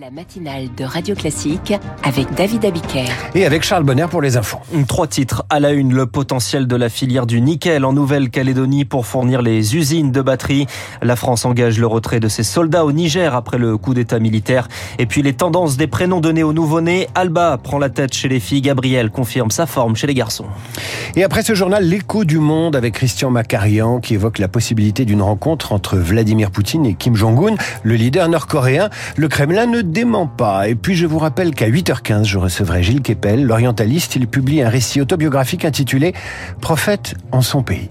La matinale de Radio Classique avec David Abiker. Et avec Charles Bonner pour les infos. Trois titres à la une. Le potentiel de la filière du nickel en Nouvelle-Calédonie pour fournir les usines de batteries. La France engage le retrait de ses soldats au Niger après le coup d'état militaire. Et puis les tendances des prénoms donnés aux nouveau-nés. Alba prend la tête chez les filles. Gabriel confirme sa forme chez les garçons. Et après ce journal, l'écho du monde avec Christian Macarian qui évoque la possibilité d'une rencontre entre Vladimir Poutine et Kim Jong-un, le leader nord-coréen. Le Kremlin ne dément pas. Et puis je vous rappelle qu'à 8h15, je recevrai Gilles Kepel, l'orientaliste. Il publie un récit autobiographique intitulé Prophète en son pays.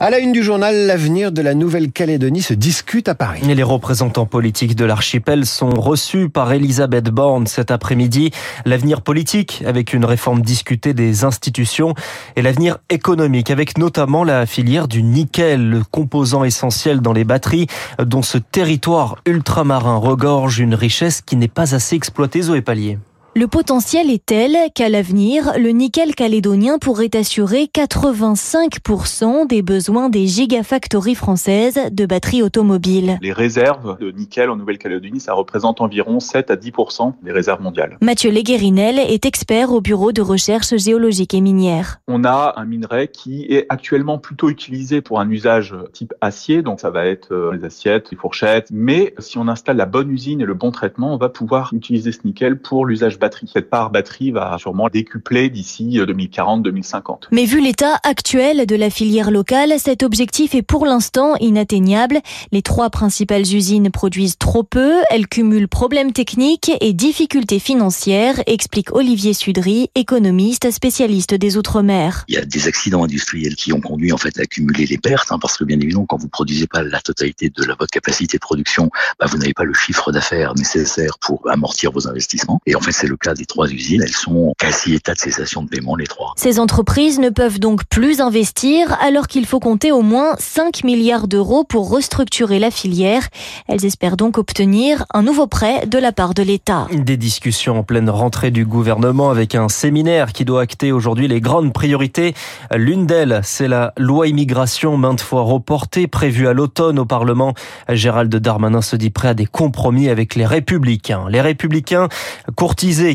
À la une du journal, l'avenir de la Nouvelle-Calédonie se discute à Paris. Et les représentants politiques de l'archipel sont reçus par Elisabeth Borne cet après-midi. L'avenir politique avec une réforme discutée des institutions et l'avenir économique avec notamment la filière du nickel, le composant essentiel dans les batteries dont ce territoire ultramarin regorge une richesse qui n'est pas assez exploitée, Zoé Pallier. Le potentiel est tel qu'à l'avenir, le nickel calédonien pourrait assurer 85% des besoins des gigafactories françaises de batteries automobiles. Les réserves de nickel en Nouvelle-Calédonie, ça représente environ 7 à 10% des réserves mondiales. Mathieu Leguerinel est expert au bureau de recherche géologique et minière. On a un minerai qui est actuellement plutôt utilisé pour un usage type acier, donc ça va être euh, les assiettes, les fourchettes, mais si on installe la bonne usine et le bon traitement, on va pouvoir utiliser ce nickel pour l'usage batterie cette part batterie va sûrement décupler d'ici 2040-2050. Euh, Mais vu l'état actuel de la filière locale, cet objectif est pour l'instant inatteignable. Les trois principales usines produisent trop peu, elles cumulent problèmes techniques et difficultés financières, explique Olivier Sudry, économiste spécialiste des Outre-mer. Il y a des accidents industriels qui ont conduit en fait à accumuler les pertes, hein, parce que bien évidemment, quand vous produisez pas la totalité de la, votre capacité de production, bah, vous n'avez pas le chiffre d'affaires nécessaire pour amortir vos investissements. Et en fait, c'est le cas des trois usines. Elles sont quasi état de cessation de paiement, les trois. Ces entreprises ne peuvent donc plus investir alors qu'il faut compter au moins 5 milliards d'euros pour restructurer la filière. Elles espèrent donc obtenir un nouveau prêt de la part de l'État. Des discussions en pleine rentrée du gouvernement avec un séminaire qui doit acter aujourd'hui les grandes priorités. L'une d'elles, c'est la loi immigration maintes fois reportée, prévue à l'automne au Parlement. Gérald Darmanin se dit prêt à des compromis avec les républicains. Les républicains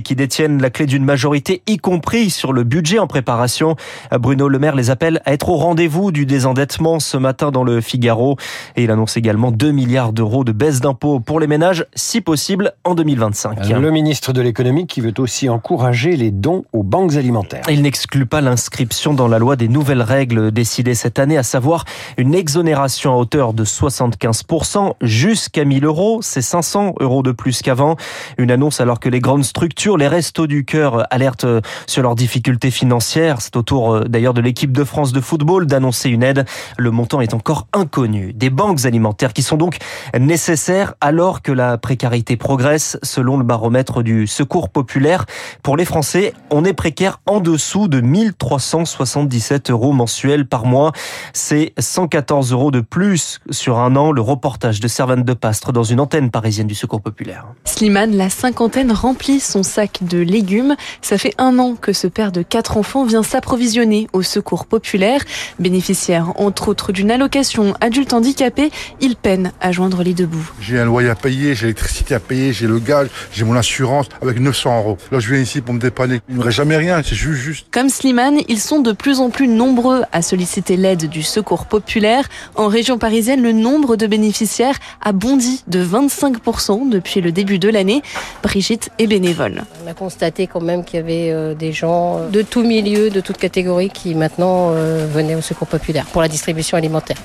qui détiennent la clé d'une majorité, y compris sur le budget en préparation. Bruno Le Maire les appelle à être au rendez-vous du désendettement ce matin dans le Figaro. Et il annonce également 2 milliards d'euros de baisse d'impôts pour les ménages, si possible, en 2025. Le ministre de l'économie qui veut aussi encourager les dons aux banques alimentaires. Il n'exclut pas l'inscription dans la loi des nouvelles règles décidées cette année, à savoir une exonération à hauteur de 75% jusqu'à 1000 euros. C'est 500 euros de plus qu'avant. Une annonce alors que les grandes structures les Restos du Cœur alertent sur leurs difficultés financières. C'est au tour euh, d'ailleurs de l'équipe de France de football d'annoncer une aide. Le montant est encore inconnu. Des banques alimentaires qui sont donc nécessaires alors que la précarité progresse selon le baromètre du Secours populaire. Pour les Français, on est précaire en dessous de 1377 euros mensuels par mois. C'est 114 euros de plus sur un an. Le reportage de Servane de Pastre dans une antenne parisienne du Secours populaire. Slimane, la cinquantaine remplit son sac de légumes. Ça fait un an que ce père de quatre enfants vient s'approvisionner au secours populaire. Bénéficiaire, entre autres, d'une allocation adulte handicapé, il peine à joindre les deux bouts. J'ai un loyer à payer, j'ai l'électricité à payer, j'ai le gaz, j'ai mon assurance avec 900 euros. Là, je viens ici pour me dépanner. Il me jamais rien, c'est juste, juste. Comme Slimane, ils sont de plus en plus nombreux à solliciter l'aide du secours populaire. En région parisienne, le nombre de bénéficiaires a bondi de 25% depuis le début de l'année. Brigitte est bénévole. On a constaté quand même qu'il y avait euh, des gens euh, de tout milieu, de toute catégorie qui maintenant euh, venaient au secours populaire pour la distribution alimentaire.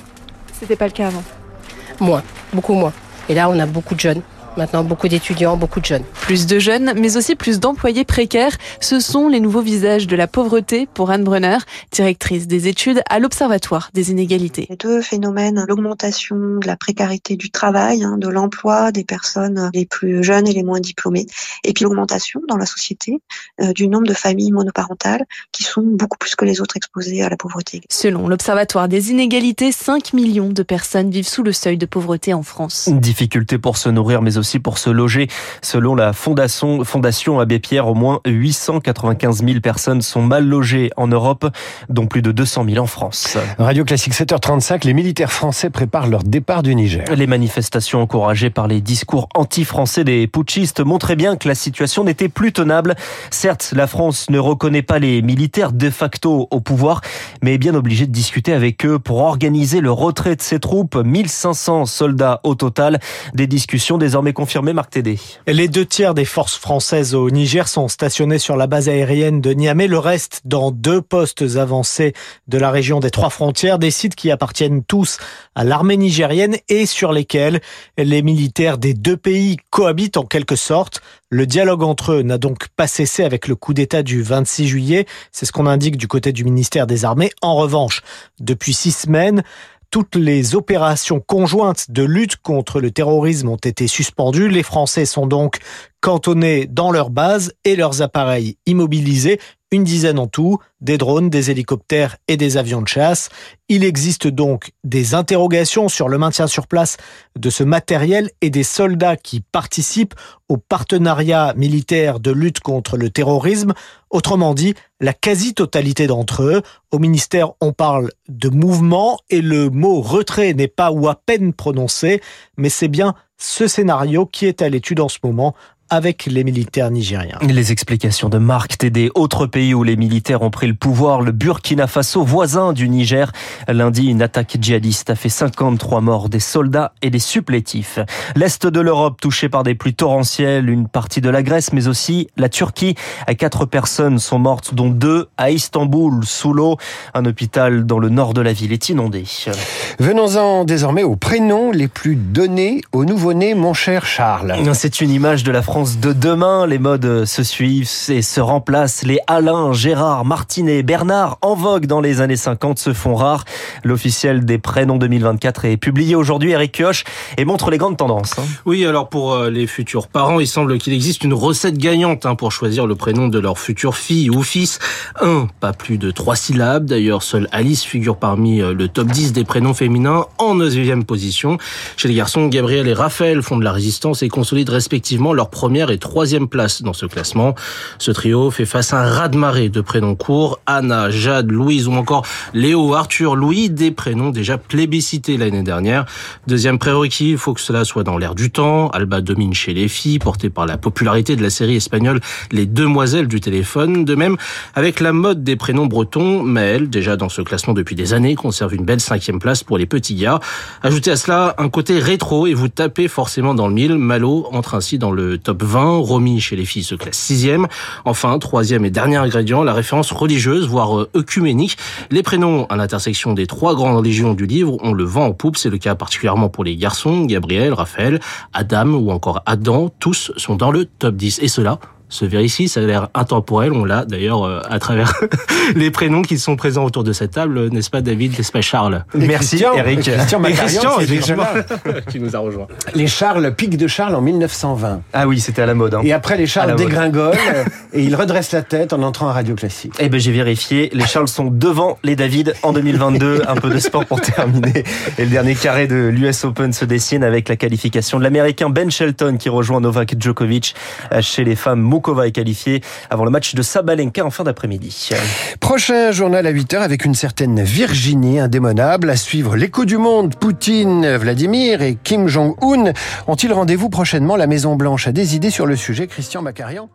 C'était pas le cas avant? Moins, beaucoup moins. Et là, on a beaucoup de jeunes Maintenant, beaucoup d'étudiants, beaucoup de jeunes. Plus de jeunes, mais aussi plus d'employés précaires. Ce sont les nouveaux visages de la pauvreté pour Anne Brunner, directrice des études à l'Observatoire des inégalités. Les deux phénomènes, l'augmentation de la précarité du travail, hein, de l'emploi des personnes les plus jeunes et les moins diplômées, et puis l'augmentation dans la société euh, du nombre de familles monoparentales qui sont beaucoup plus que les autres exposées à la pauvreté. Selon l'Observatoire des inégalités, 5 millions de personnes vivent sous le seuil de pauvreté en France. Difficulté pour se nourrir, mais aussi pour se loger. Selon la Fondation, Fondation Abbé Pierre, au moins 895 000 personnes sont mal logées en Europe, dont plus de 200 000 en France. Radio Classique 7h35, les militaires français préparent leur départ du Niger. Les manifestations encouragées par les discours anti-français des putschistes montraient bien que la situation n'était plus tenable. Certes, la France ne reconnaît pas les militaires de facto au pouvoir, mais est bien obligée de discuter avec eux pour organiser le retrait de ses troupes. 1500 soldats au total. Des discussions désormais confirmées, Marc Tédé. Les deux tiers des forces françaises au Niger sont stationnés sur la base aérienne de Niamey. Le reste dans deux postes avancés de la région des Trois Frontières, des sites qui appartiennent tous à l'armée nigérienne et sur lesquels les militaires des deux pays cohabitent en quelque sorte. Le dialogue entre eux n'a donc pas cessé avec le coup d'État du 26 juillet. C'est ce qu'on indique du côté du ministère des Armées. En revanche, depuis six semaines, toutes les opérations conjointes de lutte contre le terrorisme ont été suspendues. Les Français sont donc cantonnés dans leur base et leurs appareils immobilisés, une dizaine en tout, des drones, des hélicoptères et des avions de chasse. Il existe donc des interrogations sur le maintien sur place de ce matériel et des soldats qui participent au partenariat militaire de lutte contre le terrorisme. Autrement dit, la quasi-totalité d'entre eux. Au ministère, on parle de mouvement et le mot retrait n'est pas ou à peine prononcé, mais c'est bien ce scénario qui est à l'étude en ce moment avec les militaires nigériens. Les explications de Marc Tédé, autre pays où les militaires ont pris le pouvoir, le Burkina Faso, voisin du Niger. Lundi, une attaque djihadiste a fait 53 morts, des soldats et des supplétifs. L'Est de l'Europe touché par des pluies torrentielles, une partie de la Grèce, mais aussi la Turquie. Quatre personnes sont mortes, dont deux à Istanbul, sous l'eau. Un hôpital dans le nord de la ville est inondé. Venons-en désormais aux prénoms les plus donnés au nouveau-né, mon cher Charles. C'est une image de la France de demain. Les modes se suivent et se remplacent. Les Alain, Gérard, Martinet, Bernard, en vogue dans les années 50, se font rares. L'officiel des prénoms 2024 est publié aujourd'hui, Eric Kioch, et montre les grandes tendances. Hein. Oui, alors pour euh, les futurs parents, il semble qu'il existe une recette gagnante hein, pour choisir le prénom de leur future fille ou fils. Un, pas plus de trois syllabes. D'ailleurs, seule Alice figure parmi euh, le top 10 des prénoms féminins en 9e position. Chez les garçons, Gabriel et Raphaël font de la résistance et consolident respectivement leur premier première et troisième place dans ce classement. Ce trio fait face à un raz-de-marée de prénoms courts. Anna, Jade, Louise ou encore Léo, Arthur, Louis, des prénoms déjà plébiscités l'année dernière. Deuxième prérequis, il faut que cela soit dans l'air du temps. Alba domine chez les filles, portée par la popularité de la série espagnole Les Demoiselles du téléphone. De même, avec la mode des prénoms bretons, Maël, déjà dans ce classement depuis des années, conserve une belle cinquième place pour les petits gars. Ajoutez à cela un côté rétro et vous tapez forcément dans le mille. Malo entre ainsi dans le top 20. Romy chez les filles se classe sixième. Enfin, troisième et dernier ingrédient, la référence religieuse, voire euh, œcuménique. Les prénoms à l'intersection des trois grandes religions du livre, on le vent en poupe. C'est le cas particulièrement pour les garçons, Gabriel, Raphaël, Adam ou encore Adam. Tous sont dans le top 10. Et cela se vérifie. Ça a l'air intemporel. On l'a d'ailleurs euh, à travers les prénoms qui sont présents autour de cette table, n'est-ce pas David, n'est-ce pas Charles? Merci Eric. Christian, Christian qui nous a rejoint. Les Charles, pic de Charles en 1920. Ah oui, c'était à la mode. Hein. Et après les Charles dégringolent et ils redressent la tête en entrant à Radio Classique. Eh ben j'ai vérifié. Les Charles sont devant les David en 2022. Un peu de sport pour terminer. Et le dernier carré de l'US Open se dessine avec la qualification de l'Américain Ben Shelton qui rejoint Novak Djokovic chez les femmes. Est qualifiée avant le match de Sabalenka en fin d'après-midi. Prochain journal à 8h avec une certaine Virginie indémonable à suivre l'écho du monde. Poutine, Vladimir et Kim Jong-un ont-ils rendez-vous prochainement? La Maison Blanche a des idées sur le sujet. Christian Macarian